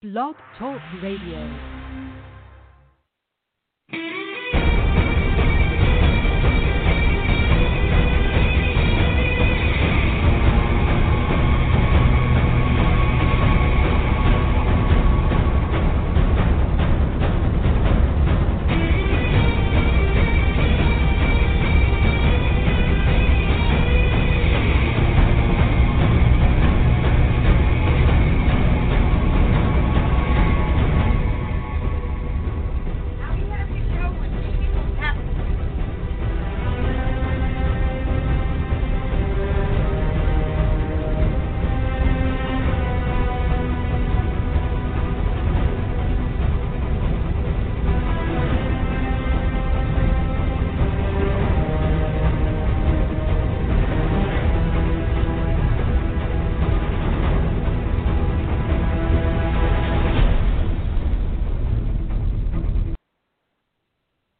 Blog Talk Radio.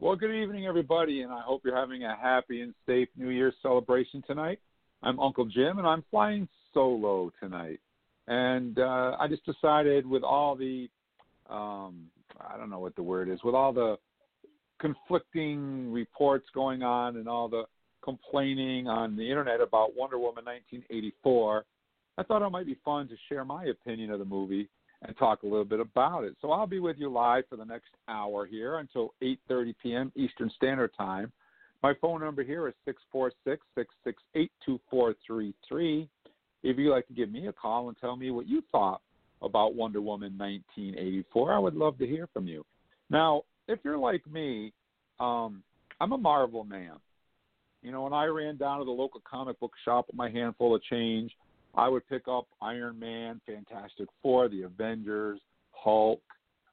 Well, good evening, everybody, and I hope you're having a happy and safe New Year's celebration tonight. I'm Uncle Jim, and I'm flying solo tonight. And uh, I just decided, with all the, um, I don't know what the word is, with all the conflicting reports going on and all the complaining on the internet about Wonder Woman 1984, I thought it might be fun to share my opinion of the movie and talk a little bit about it. So I'll be with you live for the next hour here until 8:30 p.m. Eastern Standard Time. My phone number here is 646-668-2433. If you'd like to give me a call and tell me what you thought about Wonder Woman 1984, I would love to hear from you. Now, if you're like me, um, I'm a Marvel man. You know, when I ran down to the local comic book shop with my handful of change, I would pick up Iron Man, Fantastic Four, The Avengers, Hulk.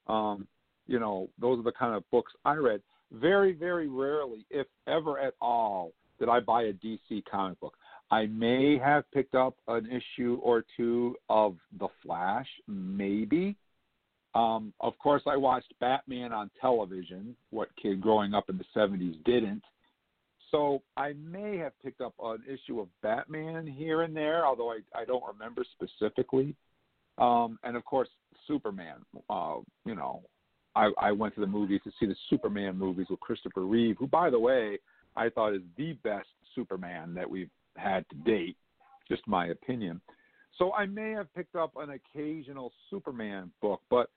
Um, you know, those are the kind of books I read. Very, very rarely, if ever at all, did I buy a DC comic book. I may have picked up an issue or two of The Flash, maybe. Um, of course, I watched Batman on television. What kid growing up in the 70s didn't? So I may have picked up an issue of Batman here and there, although I, I don't remember specifically. Um, and of course, Superman. Uh, you know, I, I went to the movies to see the Superman movies with Christopher Reeve, who, by the way, I thought is the best Superman that we've had to date. Just my opinion. So I may have picked up an occasional Superman book, but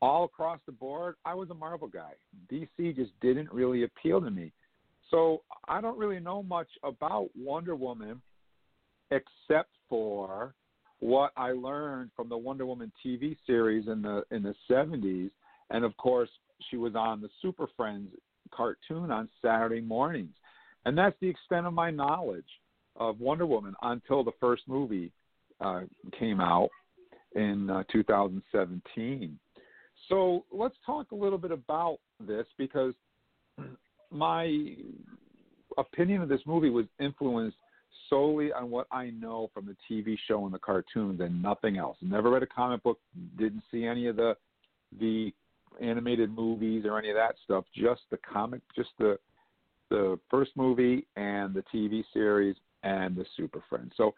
all across the board, I was a Marvel guy. DC just didn't really appeal to me. So I don't really know much about Wonder Woman except for what I learned from the Wonder Woman TV series in the in the 70s and of course she was on the Super Friends cartoon on Saturday mornings. And that's the extent of my knowledge of Wonder Woman until the first movie uh, came out in uh, 2017. So let's talk a little bit about this because my opinion of this movie was influenced solely on what I know from the TV show and the cartoons and nothing else. Never read a comic book, didn't see any of the the animated movies or any of that stuff. Just the comic, just the the first movie and the TV series and the Super Friends. So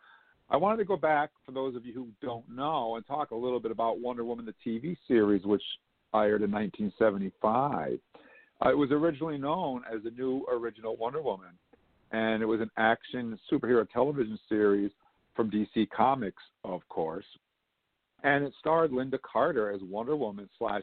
I wanted to go back for those of you who don't know and talk a little bit about Wonder Woman the TV series, which aired in 1975. Uh, it was originally known as the new original Wonder Woman, and it was an action superhero television series from DC Comics, of course. And it starred Lynda Carter as Wonder Woman slash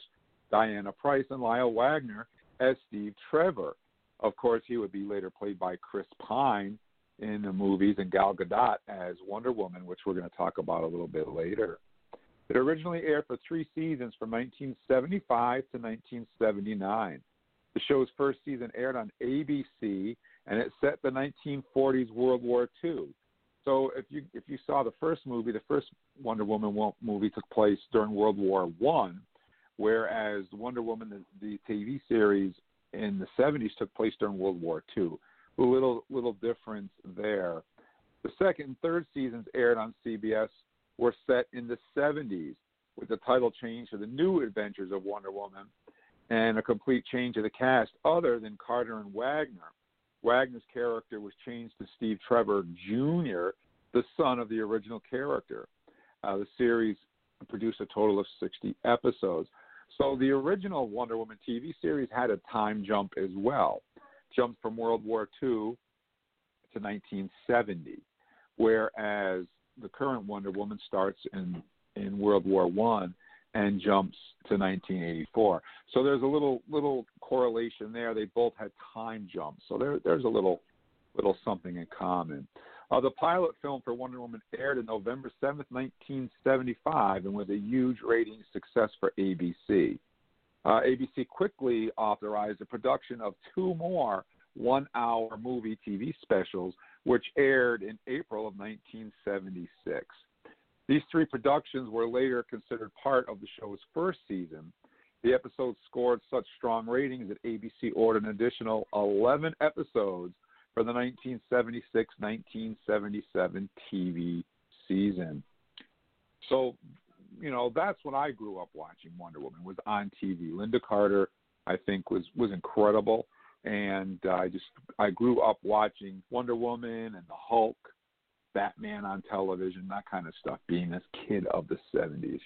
Diana Prince and Lyle Waggoner as Steve Trevor. Of course, he would be later played by Chris Pine in the movies and Gal Gadot as Wonder Woman, which we're going to talk about a little bit later. It originally aired for three seasons from 1975 to 1979. The show's first season aired on ABC, and it set the 1940s World War II. So if you if you saw the first movie, the first Wonder Woman movie took place during World War One, whereas Wonder Woman the, the TV series in the 70s took place during World War II. A little little difference there. The second and third seasons aired on CBS were set in the 70s, with the title change to The New Adventures of Wonder Woman and a complete change of the cast other than Carter and Wagner. Wagner's character was changed to Steve Trevor Jr., the son of the original character. Uh, the series produced a total of 60 episodes. So the original Wonder Woman TV series had a time jump as well, jumped from World War II to 1970, whereas the current Wonder Woman starts in in World War One and jumps to 1984. So there's a little little correlation there. They both had time jumps, so there there's a little little something in common. Uh, the pilot film for Wonder Woman aired on November 7th, 1975, and was a huge ratings success for ABC. Uh, ABC quickly authorized the production of two more one hour movie TV specials, which aired in April of 1976. These three productions were later considered part of the show's first season. The episodes scored such strong ratings that ABC ordered an additional 11 episodes for the 1976-1977 TV season. So, you know, that's when I grew up watching Wonder Woman was on TV. Lynda Carter, I think, was was incredible, and I just I grew up watching Wonder Woman and the Hulk, Batman on television, that kind of stuff. Being this kid of the 70s.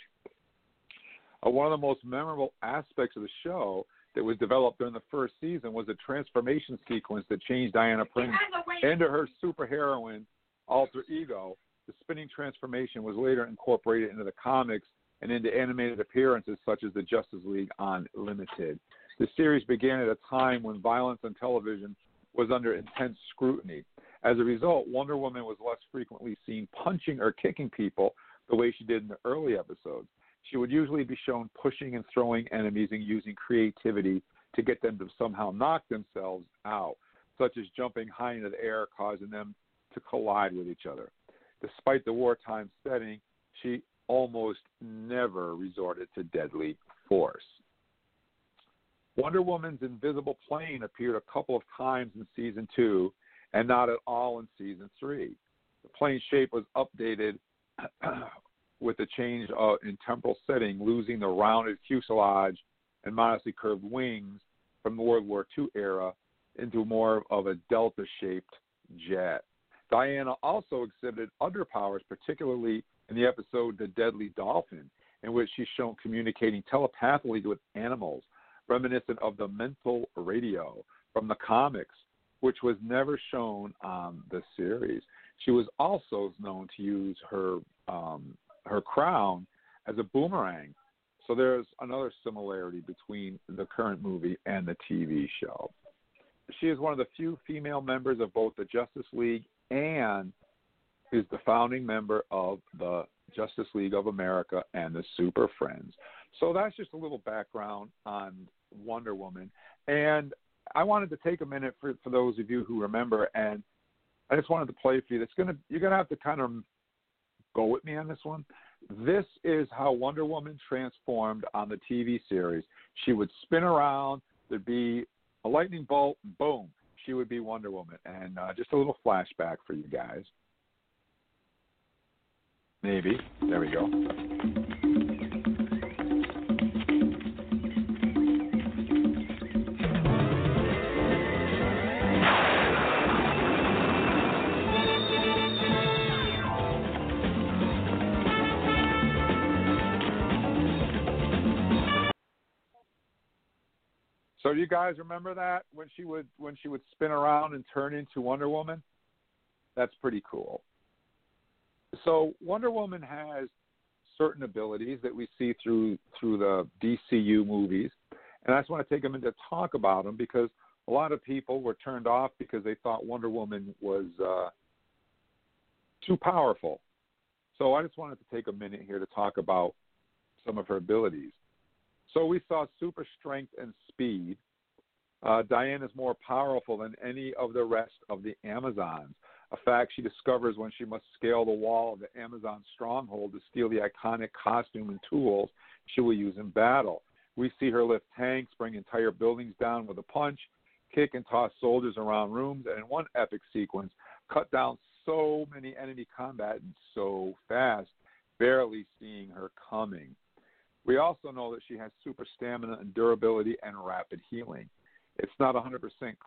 Uh, one of the most memorable aspects of the show that was developed during the first season was a transformation sequence that changed Diana Prince into her superheroine alter ego. The spinning transformation was later incorporated into the comics and into animated appearances such as the Justice League Unlimited. The series began at a time when violence on television was under intense scrutiny. As a result, Wonder Woman was less frequently seen punching or kicking people the way she did in the early episodes. She would usually be shown pushing and throwing enemies and using creativity to get them to somehow knock themselves out, such as jumping high into the air, causing them to collide with each other. Despite the wartime setting, she almost never resorted to deadly force. Wonder Woman's invisible plane appeared a couple of times in season two and not at all in season three. The plane shape was updated with the change uh, in temporal setting, losing the rounded fuselage and modestly curved wings from the World War II era into more of a delta shaped jet. Diana also exhibited other powers, particularly in the episode The Deadly Dolphin, in which she's shown communicating telepathically with animals, reminiscent of the mental radio from the comics, which was never shown on the series. She was also known to use her um, her crown as a boomerang. So there's another similarity between the current movie and the TV show. She is one of the few female members of both the Justice League and is the founding member of the Justice League of America and the Super Friends. So that's just a little background on Wonder Woman. And I wanted to take a minute for, for those of you who remember, and I just wanted to play for you. It's gonna you're gonna have to kind of go with me on this one. This is how Wonder Woman transformed on the TV series. She would spin around, there'd be a lightning bolt, boom, she would be Wonder Woman. And uh, just a little flashback for you guys. Maybe. There we go. So you guys remember that when she would when she would spin around and turn into Wonder Woman? That's pretty cool. So Wonder Woman has certain abilities that we see through through the DCU movies, and I just want to take a minute to talk about them because a lot of people were turned off because they thought Wonder Woman was uh, too powerful. So I just wanted to take a minute here to talk about some of her abilities. So we saw super strength and speed. Uh, Diane is more powerful than any of the rest of the Amazons, a fact she discovers when she must scale the wall of the Amazon stronghold to steal the iconic costume and tools she will use in battle. We see her lift tanks, bring entire buildings down with a punch, kick and toss soldiers around rooms, and in one epic sequence, cut down so many enemy combatants so fast, barely seeing her coming. We also know that she has super stamina and durability and rapid healing. It's not 100%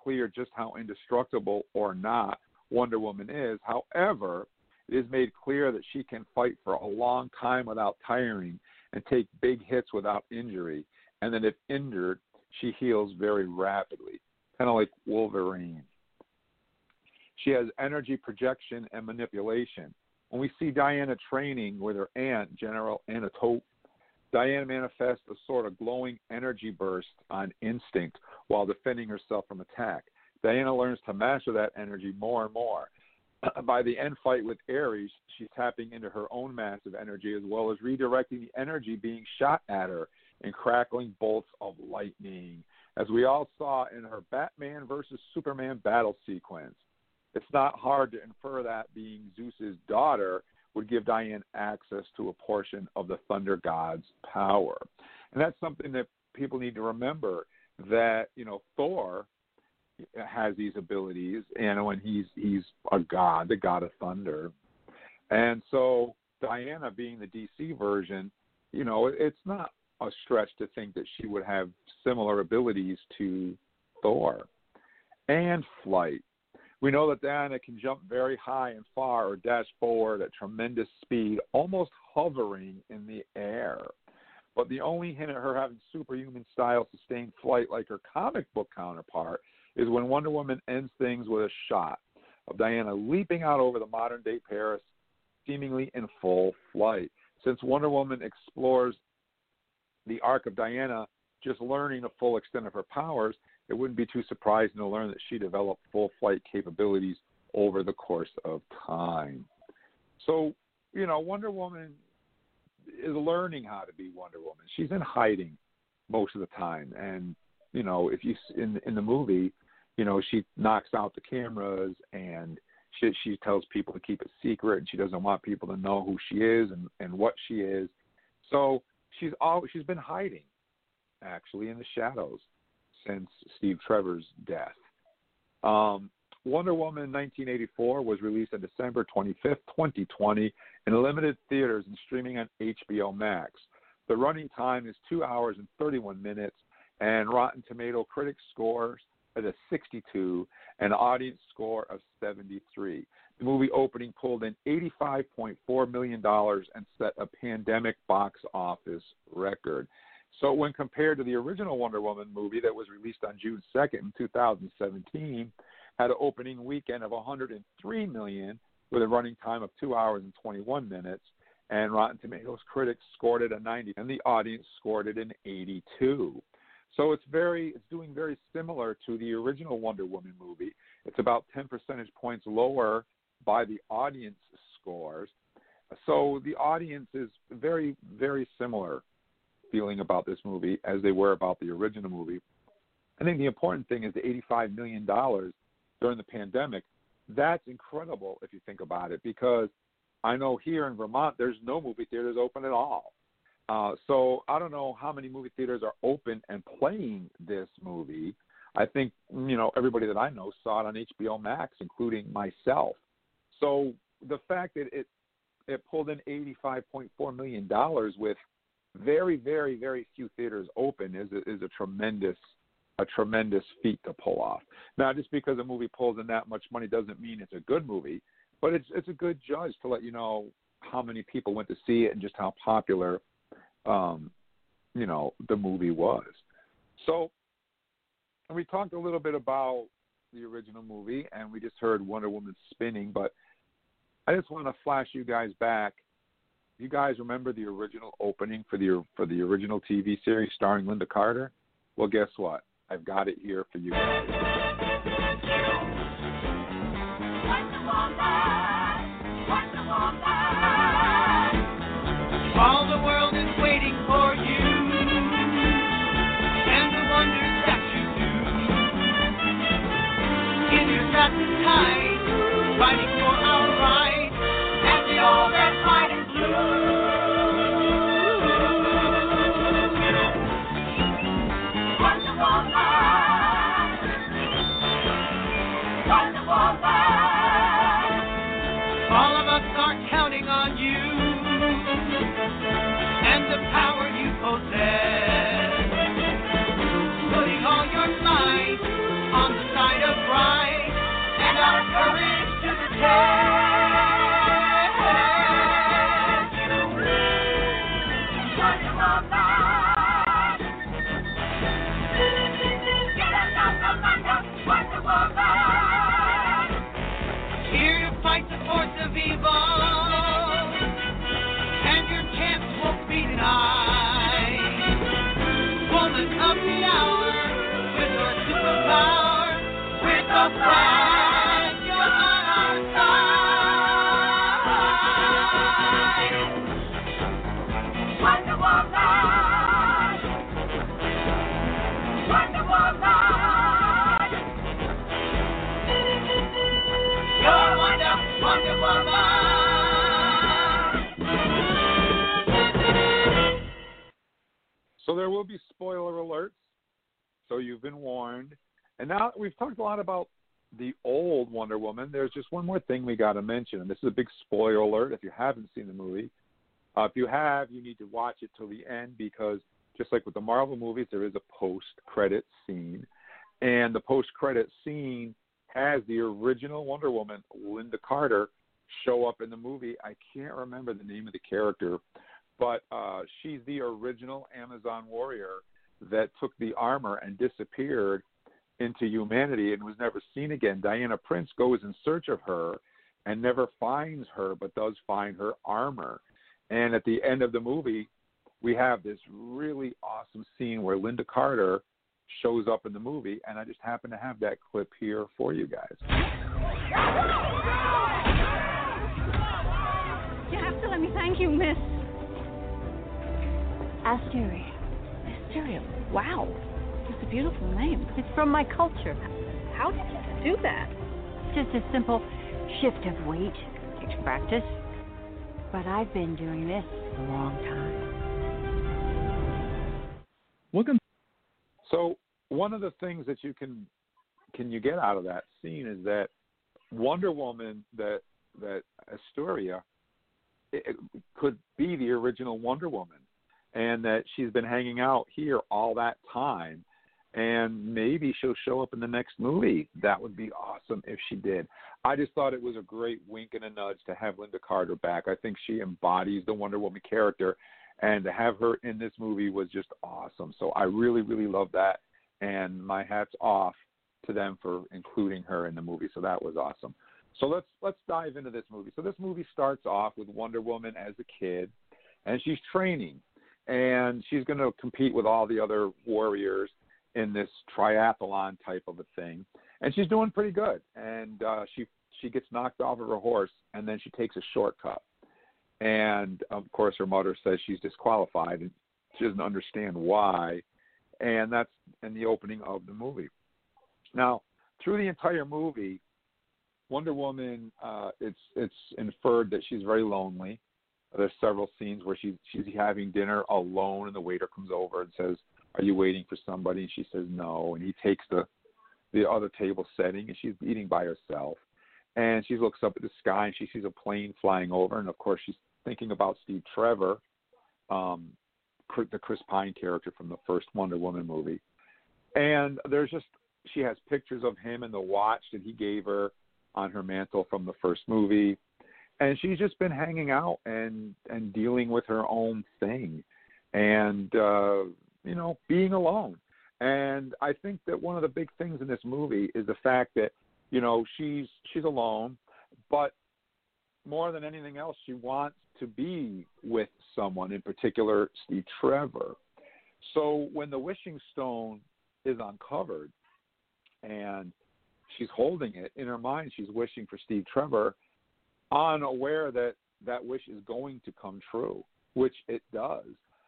clear just how indestructible or not Wonder Woman is. However, it is made clear that she can fight for a long time without tiring and take big hits without injury, and that if injured, she heals very rapidly, kind of like Wolverine. She has energy projection and manipulation. When we see Diana training with her aunt, General Antiope, Diana manifests a sort of glowing energy burst on instinct while defending herself from attack. Diana learns to master that energy more and more. By the end fight with Ares, she's tapping into her own massive energy as well as redirecting the energy being shot at her in crackling bolts of lightning, as we all saw in her Batman versus Superman battle sequence. It's not hard to infer that being Zeus's daughter would give Diane access to a portion of the thunder god's power. And that's something that people need to remember that, you know, Thor has these abilities, you know, and he's he's a god, the god of thunder. And so Diana being the DC version, you know, it's not a stretch to think that she would have similar abilities to Thor. And flight. We know that Diana can jump very high and far or dash forward at tremendous speed, almost hovering in the air. But the only hint at her having superhuman style sustained flight like her comic book counterpart is when Wonder Woman ends things with a shot of Diana leaping out over the modern day Paris, seemingly in full flight. Since Wonder Woman explores the arc of Diana just learning the full extent of her powers, it wouldn't be too surprising to learn that she developed full flight capabilities over the course of time. So, you know, Wonder Woman is learning how to be Wonder Woman. She's in hiding most of the time, and you know, if you in in the movie, you know, she knocks out the cameras and she she tells people to keep it secret, and she doesn't want people to know who she is and and what she is. So she's all she's been hiding, actually, in the shadows since Steve Trevor's death. Um, Wonder Woman 1984 was released on December 25th, 2020, in limited theaters and streaming on HBO Max. The running time is two hours and 31 minutes, and Rotten Tomato critics scores at a 62 and audience score of 73. The movie opening pulled in $85.4 million and set a pandemic box office record. So when compared to the original Wonder Woman movie that was released on June 2nd, 2017, had an opening weekend of 103 million with a running time of 2 hours and 21 minutes and Rotten Tomatoes critics scored it a 90 and the audience scored it an 82. So it's very it's doing very similar to the original Wonder Woman movie. It's about 10 percentage points lower by the audience scores. So the audience is very very similar feeling about this movie as they were about the original movie. I think the important thing is the $85 million during the pandemic. That's incredible if you think about it, because I know here in Vermont there's no movie theaters open at all. Uh, so I don't know how many movie theaters are open and playing this movie. I think you know everybody that I know saw it on HBO Max, including myself. So the fact that it it pulled in eighty five point four million dollars with very, very, very few theaters open is a, is a tremendous a tremendous feat to pull off. Now, just because a movie pulls in that much money doesn't mean it's a good movie, but it's it's a good judge to let you know how many people went to see it and just how popular, um, you know, the movie was. So, and we talked a little bit about the original movie, and we just heard Wonder Woman spinning, but I just want to flash you guys back you guys remember the original opening for the for the original TV series starring Lynda Carter? Well, guess what? I've got it here for you guys. The old Wonder Woman. There's just one more thing we got to mention, and this is a big spoiler alert if you haven't seen the movie. Uh, if you have, you need to watch it till the end because just like with the Marvel movies, there is a post-credit scene, and the post-credit scene has the original Wonder Woman, Lynda Carter, show up in the movie. I can't remember the name of the character, but uh, she's the original Amazon warrior that took the armor and disappeared into humanity and was never seen again. Diana Prince goes in search of her and never finds her, but does find her armor. And at the end of the movie, we have this really awesome scene where Lynda Carter shows up in the movie, and I just happen to have that clip here for you guys. You have to let me thank you, Miss. Asteria. Asteria. Wow. It's a beautiful name. It's from my culture. How did you do that? Just a simple shift of weight. Takes practice. But I've been doing this a long time. Welcome. So one of the things that you can can you get out of that scene is that Wonder Woman that that Asteria it, it could be the original Wonder Woman, and that she's been hanging out here all that time, and maybe she'll show up in the next movie. That would be awesome if she did. I just thought it was a great wink and a nudge to have Lynda Carter back. I think she embodies the Wonder Woman character, and to have her in this movie was just awesome. So I really, really love that, and my hats off to them for including her in the movie. So that was awesome. So let's let's dive into this movie. So this movie starts off with Wonder Woman as a kid, and she's training, and she's going to compete with all the other warriors in this triathlon type of a thing, and she's doing pretty good. And uh, she she gets knocked off of her horse, and then she takes a shortcut, and of course her mother says she's disqualified, and she doesn't understand why, and that's in the opening of the movie. Now, through the entire movie, Wonder Woman, uh, it's it's inferred that she's very lonely. There's several scenes where she's she's having dinner alone, and the waiter comes over and says, "Are you waiting for somebody?" And she says, "No." And he takes the the other table setting, and she's eating by herself. And she looks up at the sky, and she sees a plane flying over, and of course she's thinking about Steve Trevor, um, the Chris Pine character from the first Wonder Woman movie. And there's just she has pictures of him and the watch that he gave her on her mantle from the first movie and she's just been hanging out and and dealing with her own thing and uh you know being alone. And i think that one of the big things in this movie is the fact that you know she's she's alone but more than anything else she wants to be with someone in particular steve trevor. So when the wishing stone is uncovered and she's holding it in her mind she's wishing for steve trevor unaware that that wish is going to come true which it does.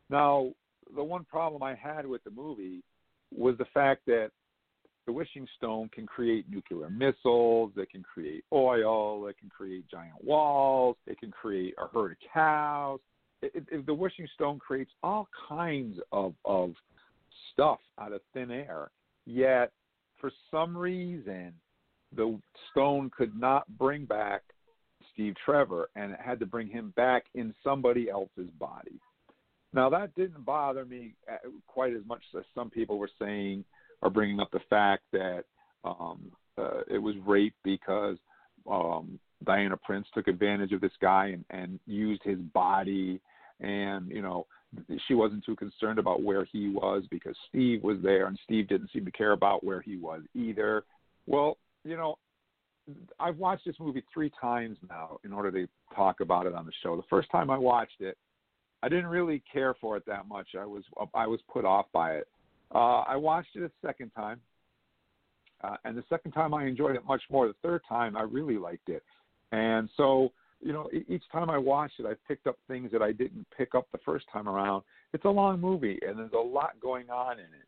Now the one problem i had with the movie was the fact that the wishing stone can create nuclear missiles it can create oil it can create giant walls it can create a herd of cows it, it, the wishing stone creates all kinds of of stuff out of thin air yet for some reason, the stone could not bring back Steve Trevor, and it had to bring him back in somebody else's body. Now, that didn't bother me uh, quite as much as some people were saying or bringing up the fact that um, uh, it was rape because um, Diana Prince took advantage of this guy and, and used his body, and you know she wasn't too concerned about where he was because Steve was there and Steve didn't seem to care about where he was either. Well, you know, I've watched this movie three times now in order to talk about it on the show. The first time I watched it, I didn't really care for it that much. I was I was put off by it. Uh, I watched it a second time, uh, and the second time I enjoyed it much more. The third time I really liked it, and so you know each time I watched it, I picked up things that I didn't pick up the first time around. It's a long movie, and there's a lot going on in it.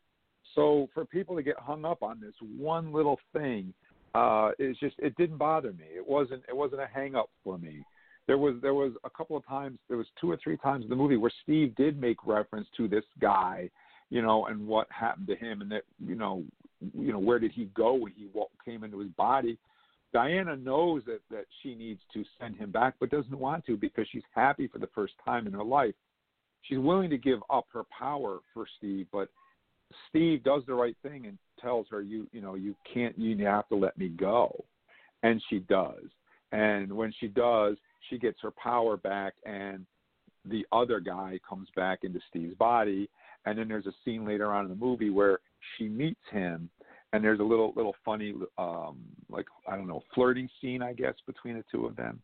So for people to get hung up on this one little thing, uh, it's just it didn't bother me. It wasn't it wasn't a hang up for me. There was there was a couple of times there was two or three times in the movie where Steve did make reference to this guy, you know, and what happened to him, and that you know, you know where did he go when he came into his body. Diana knows that that she needs to send him back, but doesn't want to because she's happy for the first time in her life. She's willing to give up her power for Steve, but Steve does the right thing and tells her, "You, you know, you can't. You have to let me go," and she does. And when she does, she gets her power back, and the other guy comes back into Steve's body. And then there's a scene later on in the movie where she meets him, and there's a little little funny, um, like I don't know, flirting scene, I guess, between the two of them,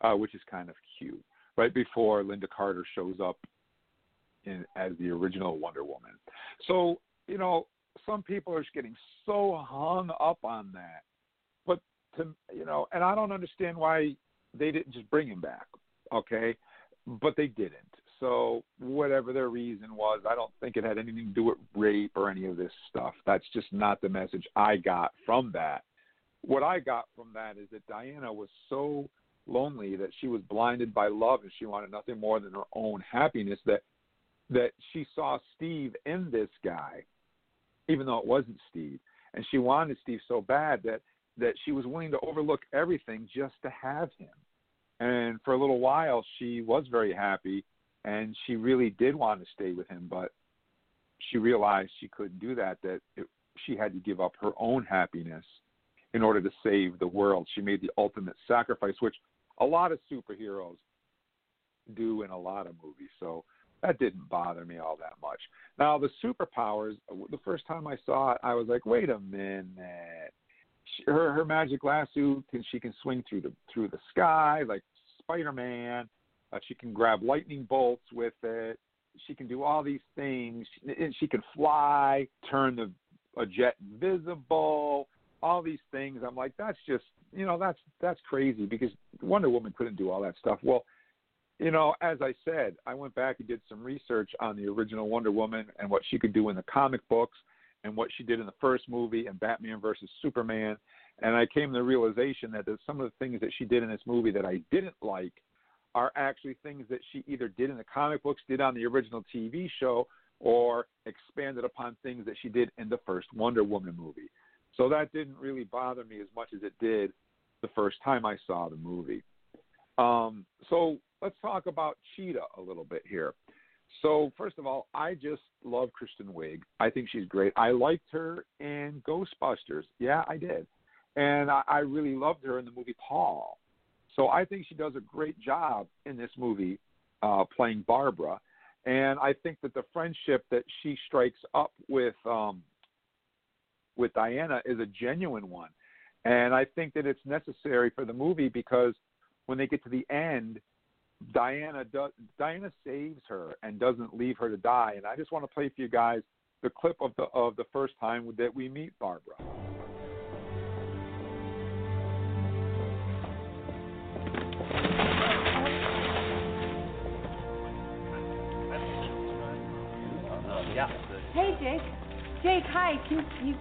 uh, which is kind of cute. Right before Lynda Carter shows up in as the original Wonder Woman. So you know, some people are just getting so hung up on that. To you know, and I don't understand why they didn't just bring him back. Okay, but they didn't. So whatever their reason was, I don't think it had anything to do with rape or any of this stuff. That's just not the message I got from that. What I got from that is that Diana was so lonely that she was blinded by love and she wanted nothing more than her own happiness that that she saw Steve in this guy, even though it wasn't Steve, and she wanted Steve so bad that that she was willing to overlook everything just to have him. And for a little while, she was very happy, and she really did want to stay with him, but she realized she couldn't do that. That it, she had to give up her own happiness in order to save the world. She made the ultimate sacrifice, which a lot of superheroes do in a lot of movies. So that didn't bother me all that much. Now the superpowers, the first time I saw it, I was like, wait a minute. Her her magic lasso can she can swing through the through the sky like Spider Man. Uh, she can grab lightning bolts with it. She can do all these things. And she can fly, turn the a jet invisible. All these things. I'm like, that's just you know that's that's crazy because Wonder Woman couldn't do all that stuff. Well, you know, as I said, I went back and did some research on the original Wonder Woman and what she could do in the comic books and what she did in the first movie and Batman versus Superman. And I came to the realization that some of the things that she did in this movie that I didn't like are actually things that she either did in the comic books, did on the original TV show, or expanded upon things that she did in the first Wonder Woman movie. So that didn't really bother me as much as it did the first time I saw the movie. Um, so let's talk about Cheetah a little bit here. So first of all, I just love Kristen Wiig. I think she's great. I liked her in Ghostbusters. Yeah, I did, and I, I really loved her in the movie Paul. So I think she does a great job in this movie uh, playing Barbara, and I think that the friendship that she strikes up with um, with Diana is a genuine one, and I think that it's necessary for the movie because when they get to the end, Diana does, Diana saves her and doesn't leave her to die. And I just want to play for you guys the clip of the of the first time that we meet Barbara. Yeah. Hey, Jake. Jake, hi. Can you?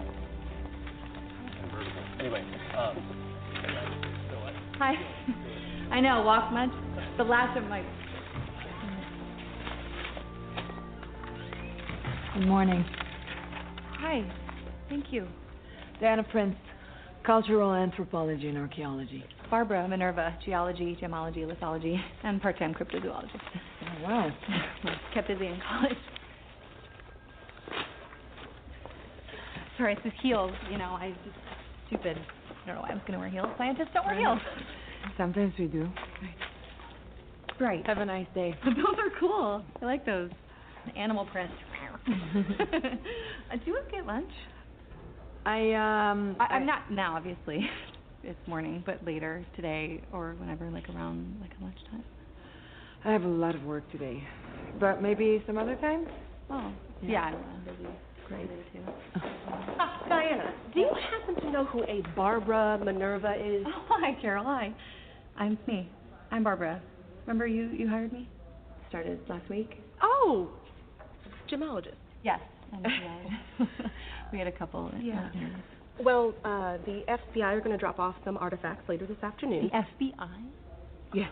Anyway, um, Hi. I know. Walk much. The last of my. Good morning. Hi. Thank you. Diana Prince, Cultural Anthropology and Archaeology. Barbara Minerva, geology, gemology, lithology, and part-time cryptozoologist. Oh, wow. Kept busy in college. Sorry, it's these heels. You know, I just stupid. I don't know why I was gonna wear heels. Scientists don't wear heels. Sometimes we do. Right. Have a nice day. Those are cool. I like those. Animal print. Uh, Do you get lunch? I um I, I'm not now, obviously. It's morning, but later today or whenever, like around like a lunchtime. I have a lot of work today. But maybe some other time? Oh, Yeah. yeah. I don't know. Busy. Great. too. Ah, Diana, do you happen to know who a Barbara Minerva is? Oh, hi, Carol. Hi. I'm me. I'm Barbara. Remember you you hired me? Started last week. Oh, gemologist. Yes. And, yeah, we had a couple. Yeah. interviews. Well, uh, the FBI are going to drop off some artifacts later this afternoon. The FBI. Yes.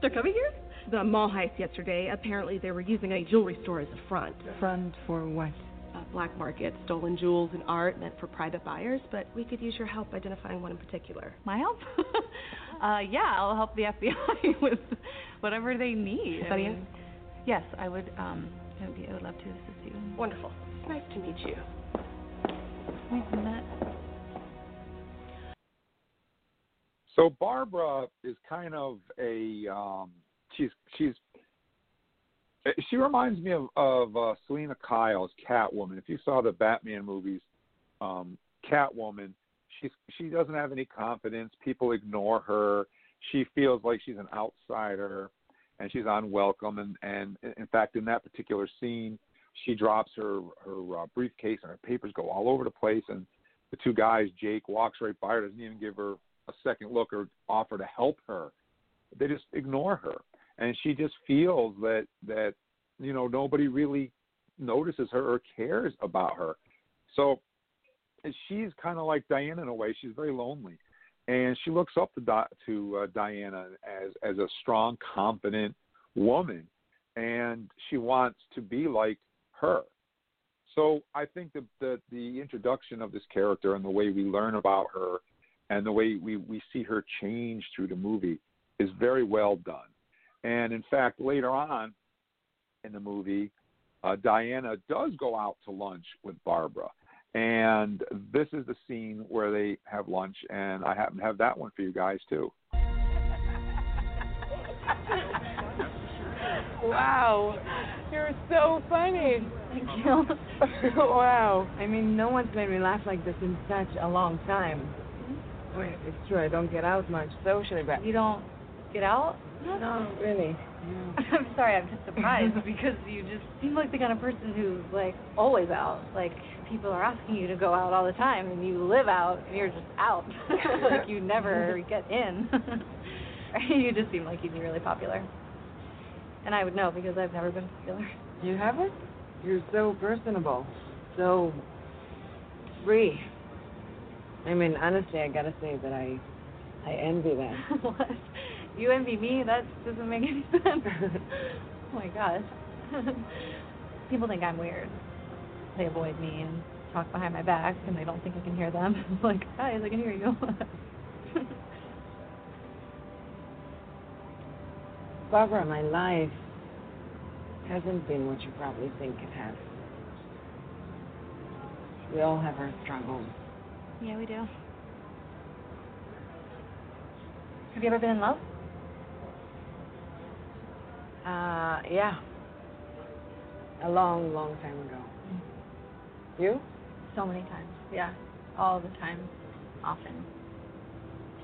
They're coming here? The mall heist yesterday. Apparently, they were using a jewelry store as a front. Front for what? A black market, stolen jewels and art meant for private buyers, but we could use your help identifying one in particular. My help? uh, yeah, I'll help the FBI with whatever they need. Is I that a yes? mean, Yes, I would. Um, I would, be, I would love to assist you. Wonderful. Nice to meet you. We've met. So Barbara is kind of a um, she's she's she reminds me of of uh, Selina Kyle's Catwoman. If you saw the Batman movies, um, Catwoman, she's she doesn't have any confidence. People ignore her. She feels like she's an outsider and she's unwelcome. And and in fact, in that particular scene, she drops her her uh, briefcase and her papers go all over the place. And the two guys, Jake walks right by her, doesn't even give her a second look or offer to help her. They just ignore her, and she just feels that that you know nobody really notices her or cares about her. So she's kind of like Diana in a way. She's very lonely, and she looks up to Di- to uh, Diana as as a strong, confident woman, and she wants to be like her. So I think that the the introduction of this character and the way we learn about her and the way we, we see her change through the movie is very well done. And in fact, later on in the movie, uh, Diana does go out to lunch with Barbara. And this is the scene where they have lunch, and I happen to have that one for you guys too. Wow, you're so funny. Thank you. wow. I mean, no one's made me laugh like this in such a long time. Mm-hmm. Well, It's true, I don't get out much socially, but You don't get out? no, really. I'm sorry, I'm just surprised because you just seem like the kind of person who's like always out. Like people are asking you to go out all the time, and you live out, and you're just out. like you never get in. you just seem like you'd be really popular. And I would know because I've never been popular. You haven't? You're so personable, so free. I mean, honestly, I gotta say that I, I envy that. what? You envy me? That doesn't make any sense. oh my gosh. People think I'm weird. They avoid me and talk behind my back, and they don't think I can hear them. I'm like, guys, I can hear you. Barbara, my life hasn't been what you probably think it has. We all have our struggles. yeah, we do. Have you ever been in love? Uh, yeah. A long, long time ago. You? So many times. Yeah, all the time, often.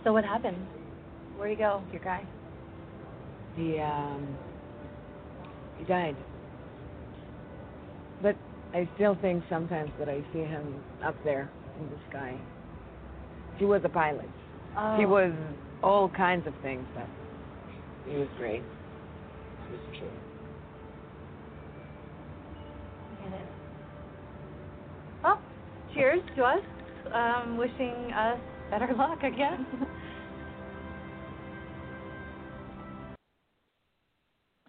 So what happened? Where'd he go, your guy? He, um, he died. But I still think sometimes that I see him up there in the sky. He was a pilot. Oh. He was all kinds of things, but he was great. He was true. Get it. Well, cheers to us. Um, wishing us better luck, I guess.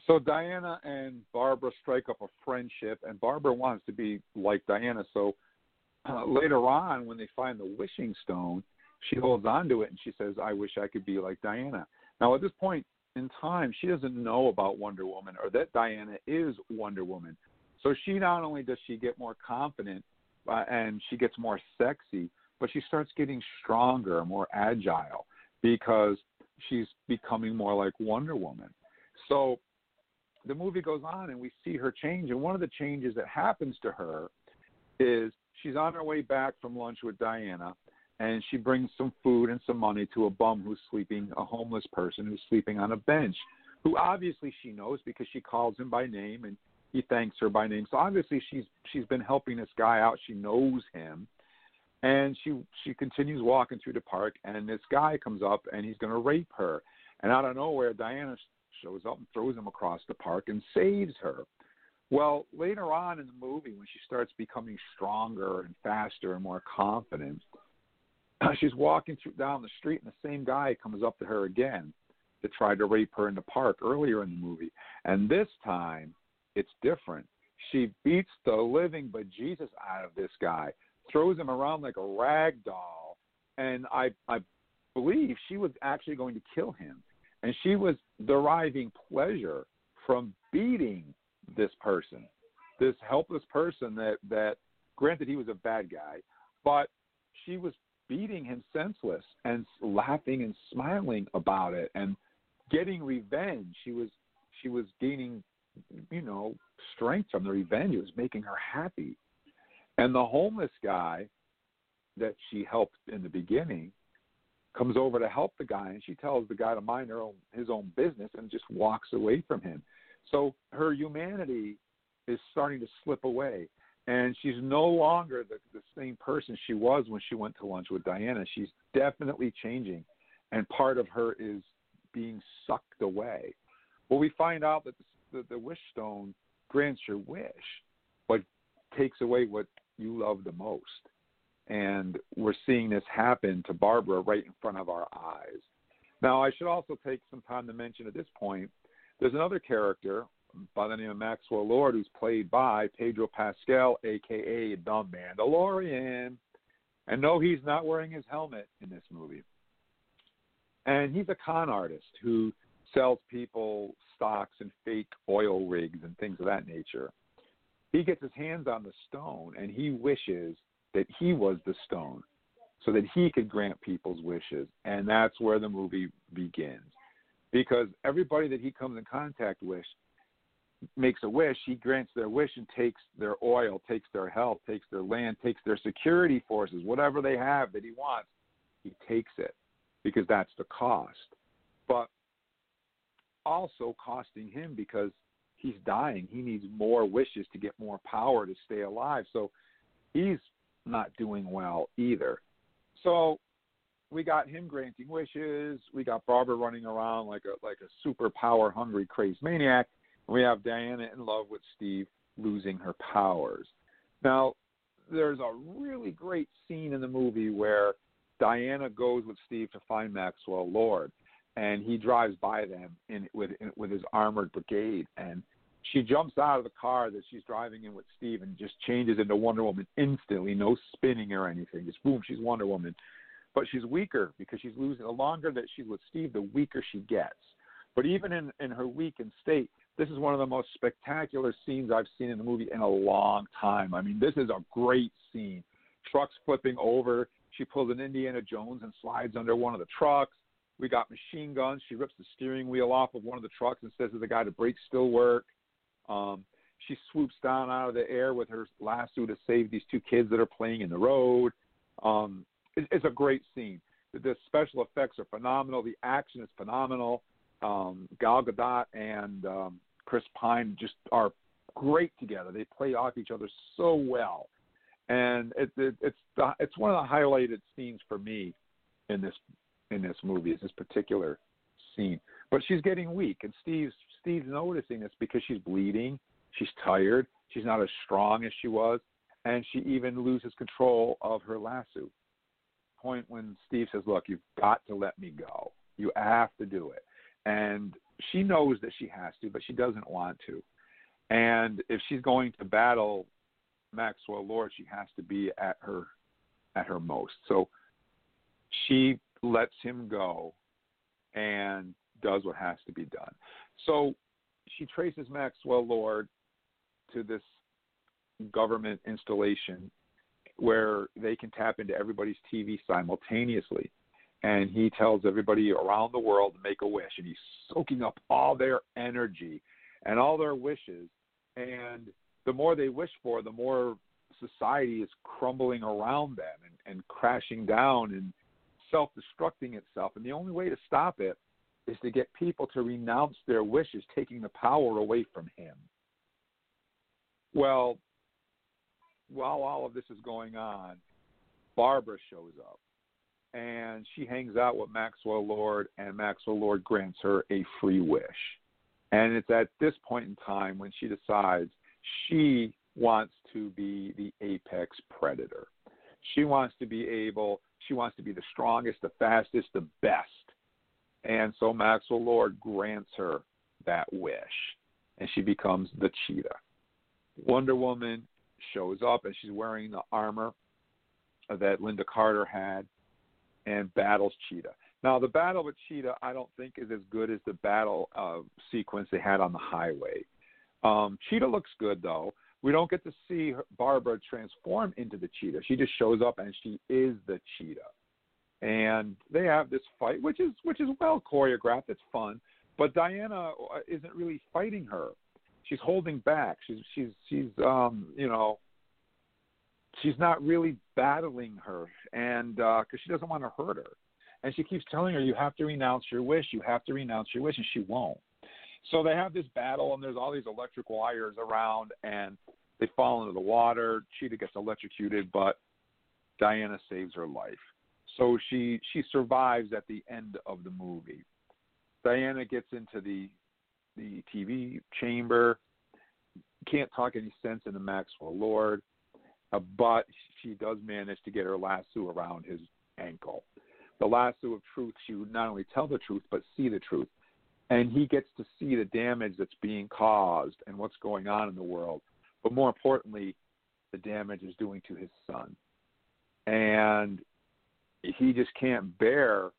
So Diana and Barbara strike up a friendship, and Barbara wants to be like Diana. So uh, later on, when they find the wishing stone, she holds on to it and she says, "I wish I could be like Diana." Now, at this point in time, she doesn't know about Wonder Woman or that Diana is Wonder Woman. So she not only does she get more confident uh, and she gets more sexy, but she starts getting stronger, more agile because she's becoming more like Wonder Woman. So the movie goes on and we see her change and one of the changes that happens to her is she's on her way back from lunch with Diana and she brings some food and some money to a bum who's sleeping a homeless person who's sleeping on a bench who obviously she knows because she calls him by name and he thanks her by name. So obviously she's she's been helping this guy out. She knows him, and she she continues walking through the park, and this guy comes up and he's going to rape her. And out of nowhere, Diana shows up and throws him across the park and saves her. Well, later on in the movie, when she starts becoming stronger and faster and more confident, she's walking through down the street, and the same guy comes up to her again to try to rape her in the park earlier in the movie. And this time, it's different. She beats the living bejesus out of this guy, throws him around like a rag doll, and I I believe she was actually going to kill him, and she was deriving pleasure from beating this person, this helpless person that that granted he was a bad guy, but she was beating him senseless and laughing and smiling about it and getting revenge. She was she was gaining you know strength from the revenge. It was making her happy. And the homeless guy that she helped in the beginning comes over to help the guy and she tells the guy to mind her own his own business and just walks away from him. So her humanity is starting to slip away. And she's no longer the, the same person she was when she went to lunch with Diana. She's definitely changing. And part of her is being sucked away. Well, we find out that the, the, the wish stone grants your wish, but takes away what you love the most. And we're seeing this happen to Barbara right in front of our eyes. Now, I should also take some time to mention at this point there's another character by the name of Maxwell Lord who's played by Pedro Pascal, aka the Mandalorian. And no, he's not wearing his helmet in this movie. And he's a con artist who sells people stocks and fake oil rigs and things of that nature. He gets his hands on the stone and he wishes that he was the stone so that he could grant people's wishes. And that's where the movie begins because everybody that he comes in contact with makes a wish, he grants their wish and takes their oil, takes their health, takes their land, takes their security forces, whatever they have that he wants, he takes it because that's the cost. But also costing him because he's dying. He needs more wishes to get more power to stay alive. So he's not doing well either. So we got him granting wishes. We got Barbara running around like a like a super power hungry crazed maniac. We have Diana in love with Steve losing her powers. Now, there's a really great scene in the movie where Diana goes with Steve to find Maxwell Lord, and he drives by them in with in, with his armored brigade, and she jumps out of the car that she's driving in with Steve and just changes into Wonder Woman instantly, no spinning or anything. Just boom, she's Wonder Woman but she's weaker because she's losing. The longer that she's with Steve, the weaker she gets. But even in, in her weakened state, this is one of the most spectacular scenes I've seen in the movie in a long time. I mean, this is a great scene. Trucks flipping over. She pulls an Indiana Jones and slides under one of the trucks. We got machine guns. She rips the steering wheel off of one of the trucks and says to the guy to brakes still work. Um, she swoops down out of the air with her lasso to save these two kids that are playing in the road. Um, it's a great scene. The special effects are phenomenal. The action is phenomenal. Um, Gal Gadot and um, Chris Pine just are great together. They play off each other so well, and it, it, it's the, it's one of the highlighted scenes for me in this in this movie. Is this particular scene? But she's getting weak, and Steve's Steve's noticing this because she's bleeding. She's tired. She's not as strong as she was, and she even loses control of her lasso point when Steve says, "Look, you've got to let me go. You have to do it." And she knows that she has to, but she doesn't want to. And if she's going to battle Maxwell Lord, she has to be at her at her most. So she lets him go and does what has to be done. So she traces Maxwell Lord to this government installation where they can tap into everybody's TV simultaneously. And he tells everybody around the world to make a wish, and he's soaking up all their energy and all their wishes. And the more they wish for, the more society is crumbling around them and, and crashing down and self destructing itself. And the only way to stop it is to get people to renounce their wishes, taking the power away from him. Well, while all of this is going on, Barbara shows up and she hangs out with Maxwell Lord, and Maxwell Lord grants her a free wish. And it's at this point in time when she decides she wants to be the apex predator. She wants to be able, she wants to be the strongest, the fastest, the best. And so Maxwell Lord grants her that wish, and she becomes the cheetah. Wonder Woman shows up, and she's wearing the armor that Lynda Carter had and battles Cheetah. Now, the battle with Cheetah, I don't think is as good as the battle uh, sequence they had on the highway. Um, Cheetah looks good though. We don't get to see Barbara transform into the cheetah. She just shows up and she is the cheetah. And they have this fight, which is which is well choreographed. It's fun, but Diana uh, isn't really fighting her. She's holding back. She's she's she's um you know she's not really battling her, and because uh, she doesn't want to hurt her, and she keeps telling her, "You have to renounce your wish. You have to renounce your wish," and she won't. So they have this battle, and there's all these electric wires around, and they fall into the water. Cheetah gets electrocuted, but Diana saves her life. So she she survives at the end of the movie. Diana gets into the the TV chamber, can't talk any sense into Maxwell Lord uh, but she does manage to get her lasso around his ankle. The lasso of truth, she would not only tell the truth, but see the truth. And he gets to see the damage that's being caused and what's going on in the world. But more importantly, the damage is doing to his son. And he just can't bear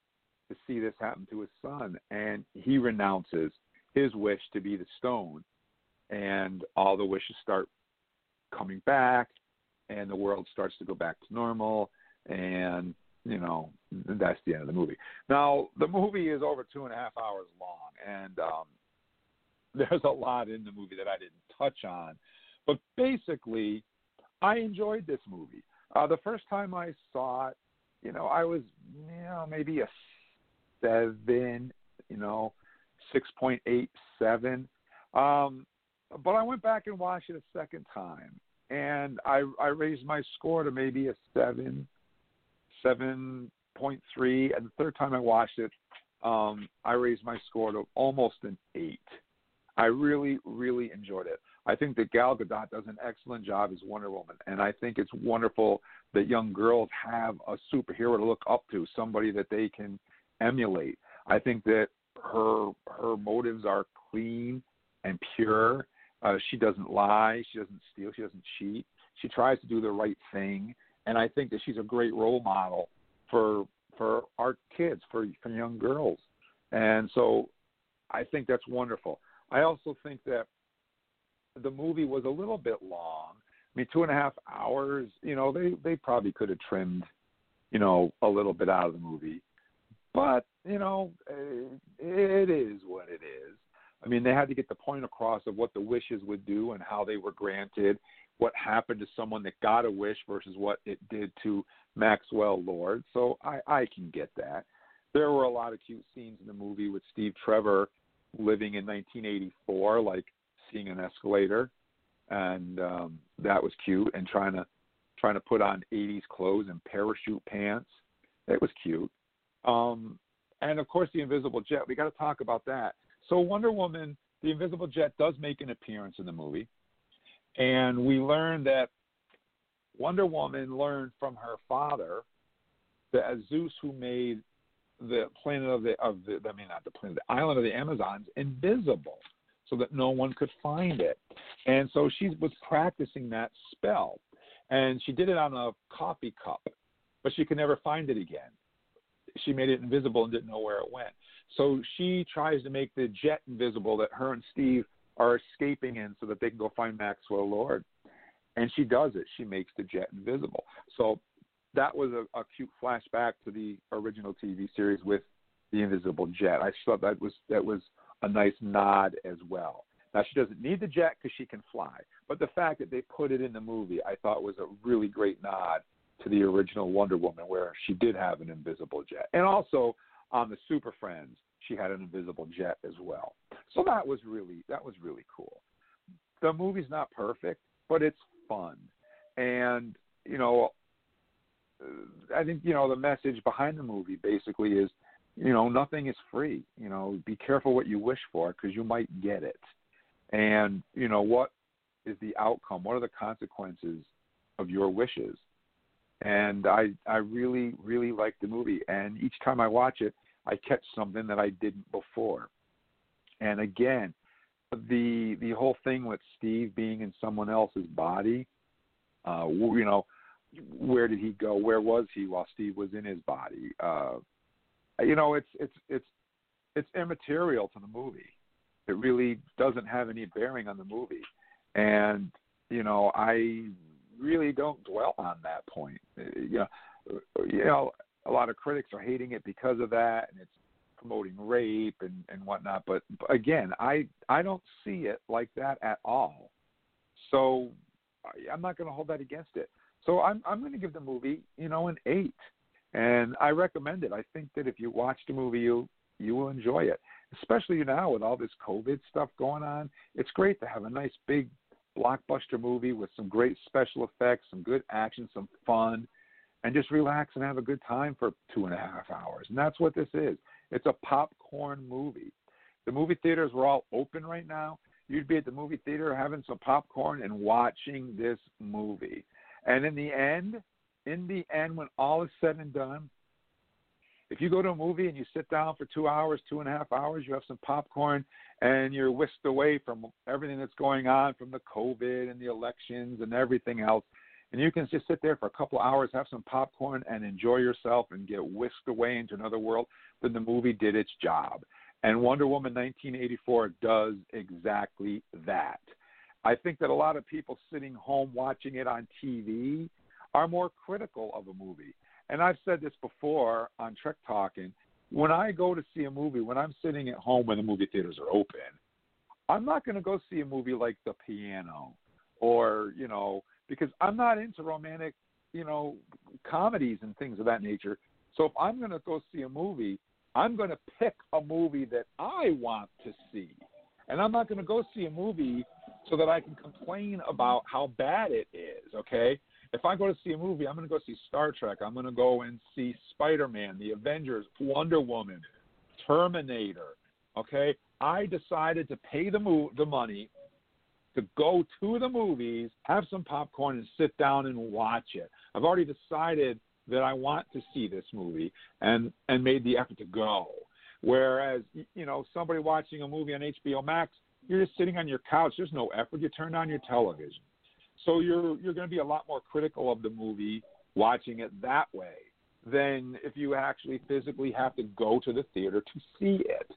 to see this happen to his son. And he renounces his wish to be the stone. And all the wishes start coming back and the world starts to go back to normal and you know that's the end of the movie. Now the movie is over two and a half hours long and um there's a lot in the movie that i didn't touch on. But basically i enjoyed this movie. Uh the first time i saw it you know i was you know maybe a seven you know six point eight seven. Um but i went back and watched it a second time and I I raised my score to maybe a seven, seven point three, and the third time I watched it, um, I raised my score to almost an eight. I really really enjoyed it. I think that Gal Gadot does an excellent job as Wonder Woman, and I think it's wonderful that young girls have a superhero to look up to, somebody that they can emulate. I think that her her motives are clean and pure uh, she doesn't lie. She doesn't steal. She doesn't cheat. She tries to do the right thing, and I think that she's a great role model for for our kids, for for young girls, and so I think that's wonderful. I also think that the movie was a little bit long. I mean, two and a half hours. You know, they they probably could have trimmed, you know, a little bit out of the movie, but you know, it is what it is. I mean, they had to get the point across of what the wishes would do and how they were granted, what happened to someone that got a wish versus what it did to Maxwell Lord. So I, I can get that. There were a lot of cute scenes in the movie with Steve Trevor living in 1984, like seeing an escalator, and um, that was cute. And trying to trying to put on 80s clothes and parachute pants, it was cute. Um, and of course, the invisible jet. We got to talk about that. So Wonder Woman, the Invisible Jet, does make an appearance in the movie, and we learn that Wonder Woman learned from her father, the Zeus, who made the planet of the of the I mean not the planet, the island of the Amazons invisible, so that no one could find it. And so she was practicing that spell, and she did it on a coffee cup, but she could never find it again. She made it invisible and didn't know where it went. So she tries to make the jet invisible that her and Steve are escaping in so that they can go find Maxwell Lord. And she does it. She makes the jet invisible. So that was a, a cute flashback to the original TV series with the invisible jet. I thought that was that was a nice nod as well. Now she doesn't need the jet because she can fly, but the fact that they put it in the movie, I thought was a really great nod to the original Wonder Woman, where she did have an invisible jet, and also on the Super Friends, she had an invisible jet as well. So that was really that was really cool. The movie's not perfect. but it's fun. And you know, I think you know the message behind the movie basically is, you know, nothing is free. You know, be careful what you wish for because you might get it. And you know what is the outcome? What are the consequences of your wishes? And I I really really like the movie. And each time I watch it, I catch something that I didn't before. And again, the the whole thing with Steve being in someone else's body, uh, you know, where did he go? Where was he while Steve was in his body? Uh, you know, it's it's it's it's immaterial to the movie. It really doesn't have any bearing on the movie, and you know, I really don't dwell on that point. Uh, you know, uh, you know, a lot of critics are hating it because of that, and it's promoting rape and and whatnot. But, again, I I don't see it like that at all. So I'm not going to hold that against it. So I'm I'm going to give the movie you know an eight, and I recommend it. I think that if you watch the movie, you you will enjoy it, especially now with all this COVID stuff going on. It's great to have a nice big blockbuster movie with some great special effects, some good action, some fun, and just relax and have a good time for two and a half hours. And that's what this is. It's a popcorn movie. The movie theaters were all open right now. You'd be at the movie theater having some popcorn and watching this movie. And in the end, in the end, when all is said and done, if you go to a movie and you sit down for two hours, two and a half hours, you have some popcorn, and you're whisked away from everything that's going on, from the COVID and the elections and everything else, and you can just sit there for a couple of hours, have some popcorn, and enjoy yourself and get whisked away into another world, then the movie did its job. And Wonder Woman 1984 does exactly that. I think that a lot of people sitting home watching it on TV are more critical of a movie. And I've said this before on Trek Talking. When I go to see a movie, when I'm sitting at home when the movie theaters are open, I'm not going to go see a movie like The Piano or, you know, because I'm not into romantic, you know, comedies and things of that nature. So if I'm going to go see a movie, I'm going to pick a movie that I want to see. And I'm not going to go see a movie so that I can complain about how bad it is, okay? If I go to see a movie, I'm going to go see Star Trek. I'm going to go and see Spider Man, The Avengers, Wonder Woman, Terminator, okay? I decided to pay the, mo- the money to go to the movies, have some popcorn, and sit down and watch it. I've already decided that I want to see this movie and and made the effort to go. Whereas you know somebody watching a movie on HBO Max, you're just sitting on your couch. There's no effort. You turn on your television, so you're you're going to be a lot more critical of the movie watching it that way than if you actually physically have to go to the theater to see it.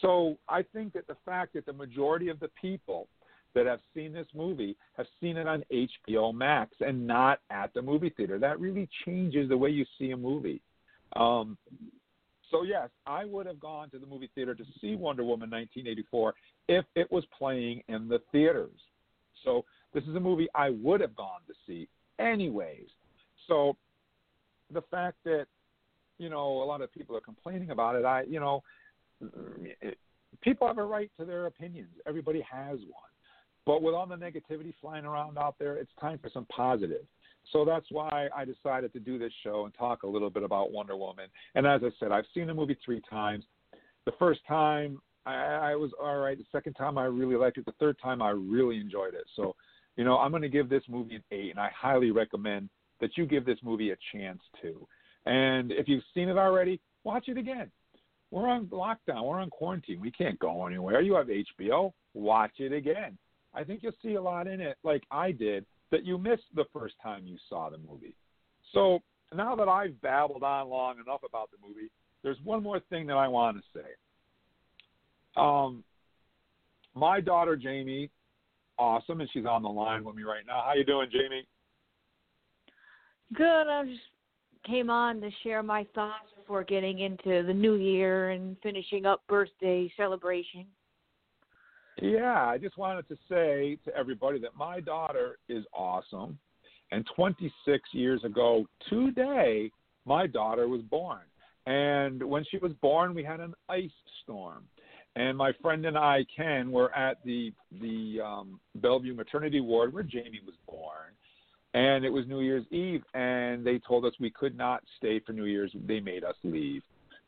So I think that the fact that the majority of the people that have seen this movie have seen it on HBO Max and not at the movie theater. That really changes the way you see a movie. Um, so yes, I would have gone to the movie theater to see Wonder Woman 1984 if it was playing in the theaters. So this is a movie I would have gone to see anyways. So the fact that you know a lot of people are complaining about it, I you know it, people have a right to their opinions. Everybody has one. But with all the negativity flying around out there, it's time for some positive. So that's why I decided to do this show and talk a little bit about Wonder Woman. And as I said, I've seen the movie three times. The first time I, I was all right. The second time I really liked it. The third time I really enjoyed it. So, you know, I'm going to give this movie an eight, and I highly recommend that you give this movie a chance too. And if you've seen it already, watch it again. We're on lockdown. We're on quarantine. We can't go anywhere. You have HBO. Watch it again. I think you'll see a lot in it, like I did, that you missed the first time you saw the movie. So now that I've babbled on long enough about the movie, there's one more thing that I want to say. Um, my daughter Jamie, awesome, and she's on the line with me right now. How you doing, Jamie? Good. I just came on to share my thoughts before getting into the new year and finishing up birthday celebration. Yeah, I just wanted to say to everybody that my daughter is awesome. And 26 years ago today, my daughter was born. And when she was born, we had an ice storm. And my friend and I, Ken, were at the the um, Bellevue Maternity Ward where Jamie was born, and it was New Year's Eve, and they told us we could not stay for New Year's. They made us leave.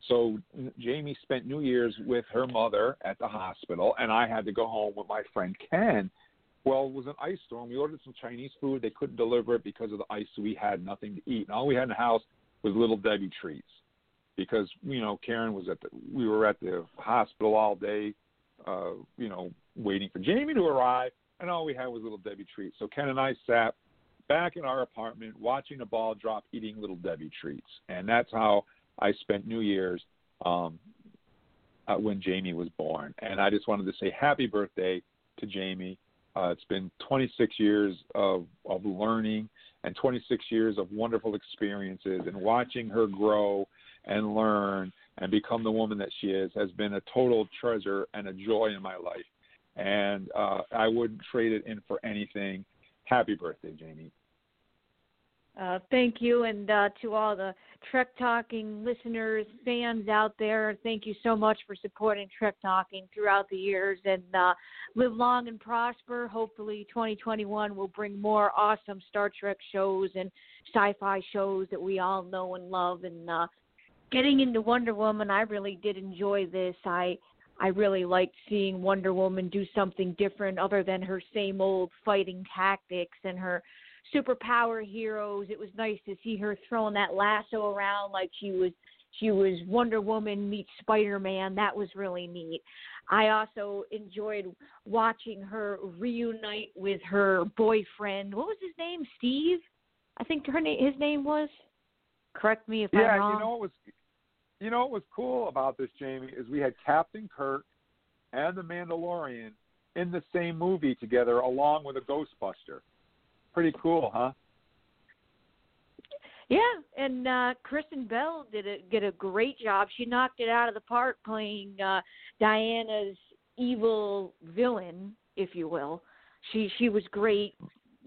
So Jamie spent New Year's with her mother at the hospital, and I had to go home with my friend Ken. Well, it was an ice storm. We ordered some Chinese food. They couldn't deliver it because of the ice, so we had nothing to eat. And all we had in the house was little Debbie treats because you know Karen was at the we were at the hospital all day, uh, you know, waiting for Jamie to arrive, and all we had was little Debbie treats. So Ken and I sat back in our apartment watching the ball drop, eating little Debbie treats, and that's how I spent New Year's um, uh, when Jamie was born. And I just wanted to say happy birthday to Jamie. Uh, it's been 26 years of, of learning and 26 years of wonderful experiences, and watching her grow and learn and become the woman that she is has been a total treasure and a joy in my life. And uh, I wouldn't trade it in for anything. Happy birthday, Jamie. Uh, thank you, and uh, to all the Trek Talking listeners, fans out there, thank you so much for supporting Trek Talking throughout the years. And uh, live long and prosper. Hopefully, 2021 will bring more awesome Star Trek shows and sci-fi shows that we all know and love. And uh, getting into Wonder Woman, I really did enjoy this. I I really liked seeing Wonder Woman do something different other than her same old fighting tactics and her superpower heroes. It was nice to see her throwing that lasso around like she was she was Wonder Woman meets Spider Man. That was really neat. I also enjoyed watching her reunite with her boyfriend. What was his name? Steve? I think her name his name was. Correct me if yeah, I'm wrong. Yeah, you know it was you know what was cool about this, Jamie, is we had Captain Kirk and the Mandalorian in the same movie together, along with a Ghostbuster pretty cool, huh? Yeah, and uh Kristen Bell did a did a great job. She knocked it out of the park playing uh Diana's evil villain, if you will. She she was great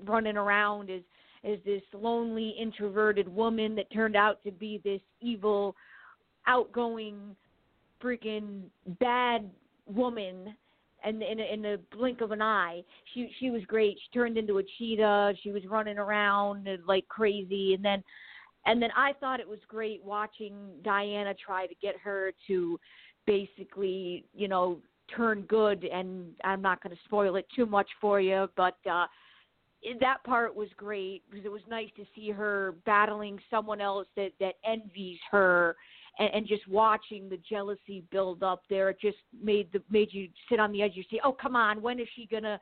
running around as as this lonely introverted woman that turned out to be this evil outgoing freaking bad woman and in in the blink of an eye, she she was great. She turned into a cheetah. She was running around like crazy, and then and then I thought it was great watching Diana try to get her to basically, you know, turn good. And I'm not going to spoil it too much for you, but uh, that part was great because it was nice to see her battling someone else that that envies her and, and just watching the jealousy build up there, it just made the made you sit on the edge. You say, "Oh, come on, when is she gonna?"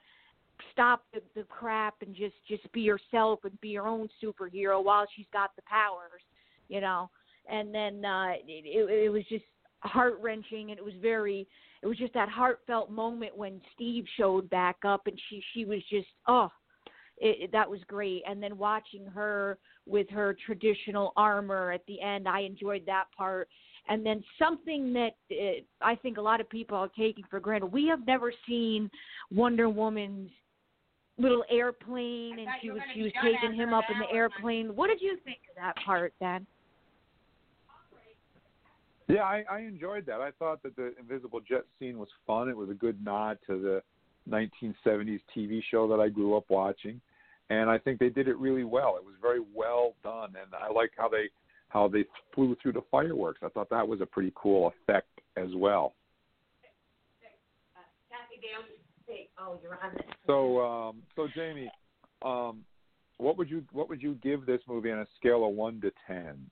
stop the, the crap and just just be herself and be her own superhero while she's got the powers you know and then uh it, it, it was just heart wrenching and it was very it was just that heartfelt moment when steve showed back up and she she was just oh it, it, that was great. And then watching her with her traditional armor at the end, I enjoyed that part. And then something that uh, I think a lot of people are taking for granted, we have never seen Wonder Woman's little airplane, and she was she was taking him up in the airplane. What did you think of that part, then? Yeah, I, I enjoyed that. I thought that the invisible jet scene was fun. It was a good nod to the 1970s TV show that I grew up watching and I think they did it really well. It was very well done, and I like how they how they flew through the fireworks. I thought that was a pretty cool effect as well. So, um, so Jamie, um, what would you what would you give this movie on a scale of one to ten?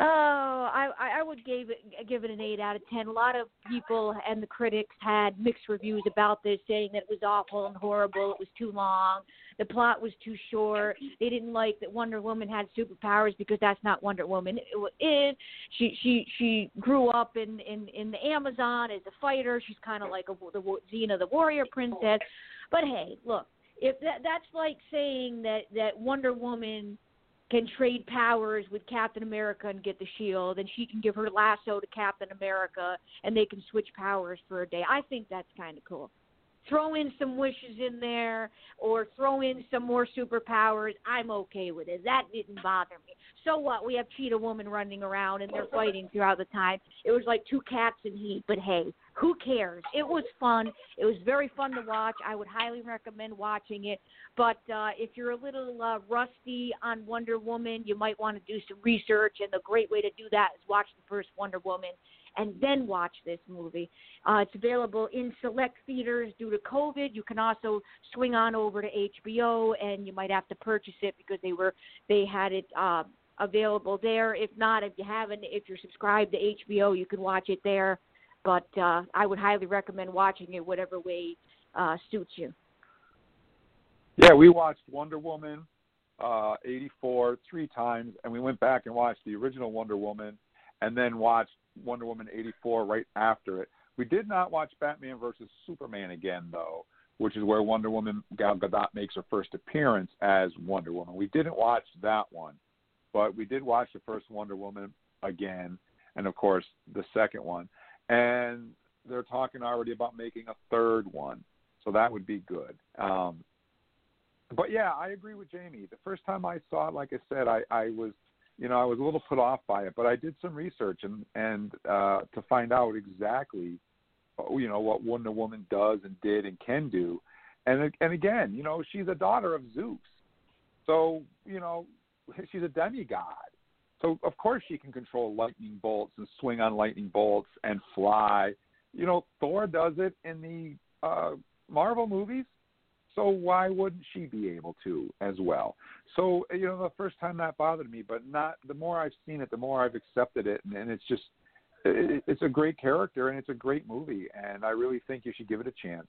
Oh, I I would give it give it an eight out of ten. A lot of people and the critics had mixed reviews about this, saying that it was awful and horrible. It was too long. The plot was too short. They didn't like that Wonder Woman had superpowers because that's not Wonder Woman. It, it eh. she she she grew up in in in the Amazon as a fighter. She's kind of like a, the Xena the warrior princess. But hey, look, if that that's like saying that that Wonder Woman can trade powers with Captain America and get the shield, and she can give her lasso to Captain America, and they can switch powers for a day. I think that's kind of cool. throw in some wishes in there or throw in some more superpowers, I'm okay with it. That didn't bother me. So what? We have Cheetah Woman running around and they're fighting throughout the time. It was like two cats in heat, but hey, who cares? It was fun. It was very fun to watch. I would highly recommend watching it. But uh, if you're a little uh, rusty on Wonder Woman, you might want to do some research. And the great way to do that is watch the first Wonder Woman and then watch this movie. Uh, it's available in select theaters due to COVID. You can also swing on over to HBO, and you might have to purchase it because they were they had it. Uh, available there if not if you haven't if you're subscribed to hbo you can watch it there but uh, I would highly recommend watching it whatever way uh, suits you. Yeah, we watched Wonder Woman uh, 84 three times, and we went back and watched the original Wonder Woman, and then watched Wonder Woman 84 right after it. We did not watch Batman versus Superman again, though, which is where Wonder Woman Gal Gadot makes her first appearance as Wonder Woman. We didn't watch that one, but we did watch the first Wonder Woman again, and of course the second one and they're talking already about making a third one, so that would be good. Um, but yeah, I agree with Jamie. The first time I saw it, like I said, I, I was, you know, I was a little put off by it, but I did some research and and uh, to find out exactly, you know, what Wonder Woman does and did and can do, and and again, you know, she's a daughter of Zeus, so you know, she's a demigod. So of course she can control lightning bolts and swing on lightning bolts and fly. You know, Thor does it in the uh, Marvel movies. So why wouldn't she be able to as well? So you know, the first time that bothered me, but not the more I've seen it, the more I've accepted it, and, and it's just it, it's a great character and it's a great movie, and I really think you should give it a chance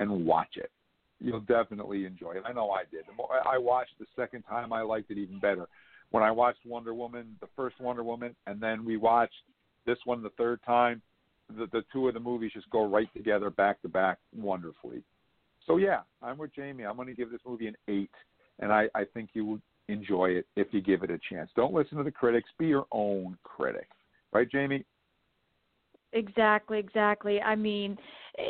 and watch it. You'll definitely enjoy it. I know I did. The more I watched the second time, I liked it even better when I watched Wonder Woman, the first Wonder Woman, and then we watched this one the third time, the, the two of the movies just go right together, back to back, wonderfully. So yeah, I'm with Jamie. I'm going to give this movie an eight, and I, I think you would enjoy it if you give it a chance. Don't listen to the critics. Be your own critic, right, Jamie? Exactly, exactly. I mean, eh,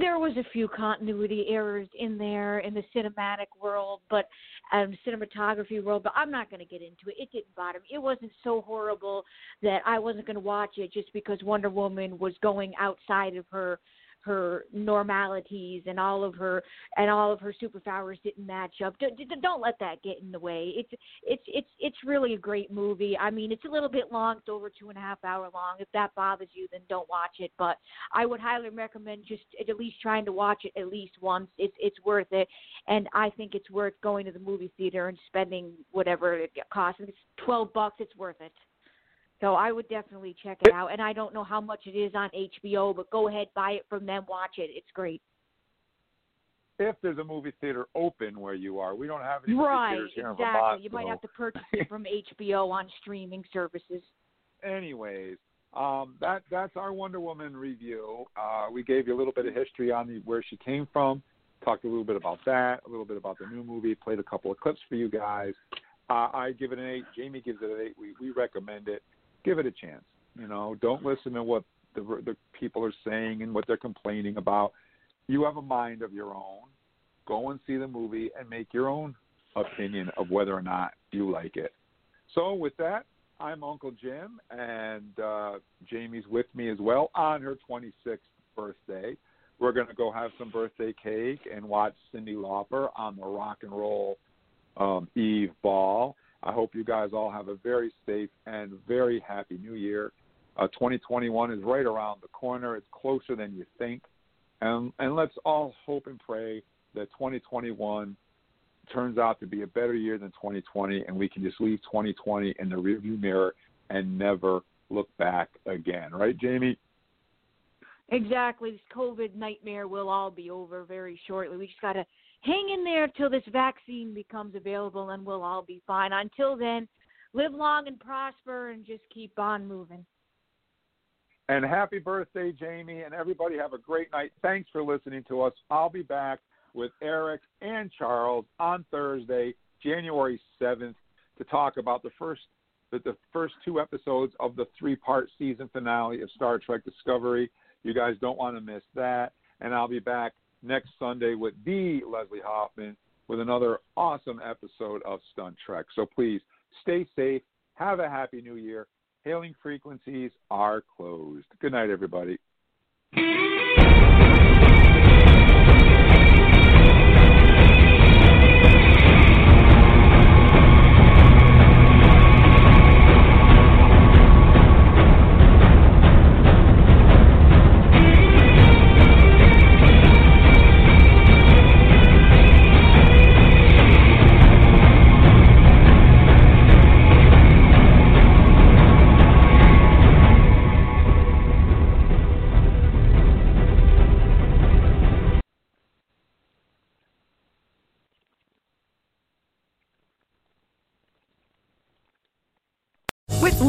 there was a few continuity errors in there in the cinematic world, but um cinematography world, but I'm not going to get into it. It didn't bother me. It wasn't so horrible that I wasn't going to watch it just because Wonder Woman was going outside of her her normalities and all of her and all of her superpowers didn't match up. Don't, don't let that get in the way. It's it's it's it's really a great movie. I mean, it's a little bit long. It's over two and a half hour long. If that bothers you, then don't watch it. But I would highly recommend just at least trying to watch it at least once. It's it's worth it, and I think it's worth going to the movie theater and spending whatever it costs. If it's twelve bucks, it's worth it. So I would definitely check it out. And I don't know how much it is on HBO, but go ahead, buy it from them, watch it. It's great. If there's a movie theater open where you are, we don't have any right, theaters here exactly. in Vermont. You might have to purchase it from HBO on streaming services. Anyways, um, that that's our Wonder Woman review. Uh, we gave you a little bit of history on the, where she came from, talked a little bit about that, a little bit about the new movie, played a couple of clips for you guys. Uh, I give it an eight. Jamie gives it an eight. We we recommend it give it a chance. You know, don't listen to what the the people are saying and what they're complaining about. You have a mind of your own. Go and see the movie and make your own opinion of whether or not you like it. So with that, I'm Uncle Jim, and uh, Jamie's with me as well on her 26th birthday. We're going to go have some birthday cake and watch Cyndi Lauper on the Rock and Roll um, Eve Ball. I hope you guys all have a very safe and very happy new year. Uh, 2021 is right around the corner. It's closer than you think. And, and let's all hope and pray that 2021 turns out to be a better year than 2020 and we can just leave 2020 in the rearview mirror and never look back again. Right, Jamie? Exactly. This COVID nightmare will all be over very shortly. We just got to hang in there till this vaccine becomes available and we'll all be fine. Until then, live long and prosper and just keep on moving. And happy birthday, Jamie, and everybody have a great night. Thanks for listening to us. I'll be back with Eric and Charles on Thursday, January 7th, to talk about the first the, the first two episodes of the three-part season finale of Star Trek Discovery. You guys don't want to miss that. And I'll be back next Sunday with the Leslie Hoffman with another awesome episode of Stunt Trek. So please stay safe. Have a happy new year. Hailing frequencies are closed. Good night, everybody.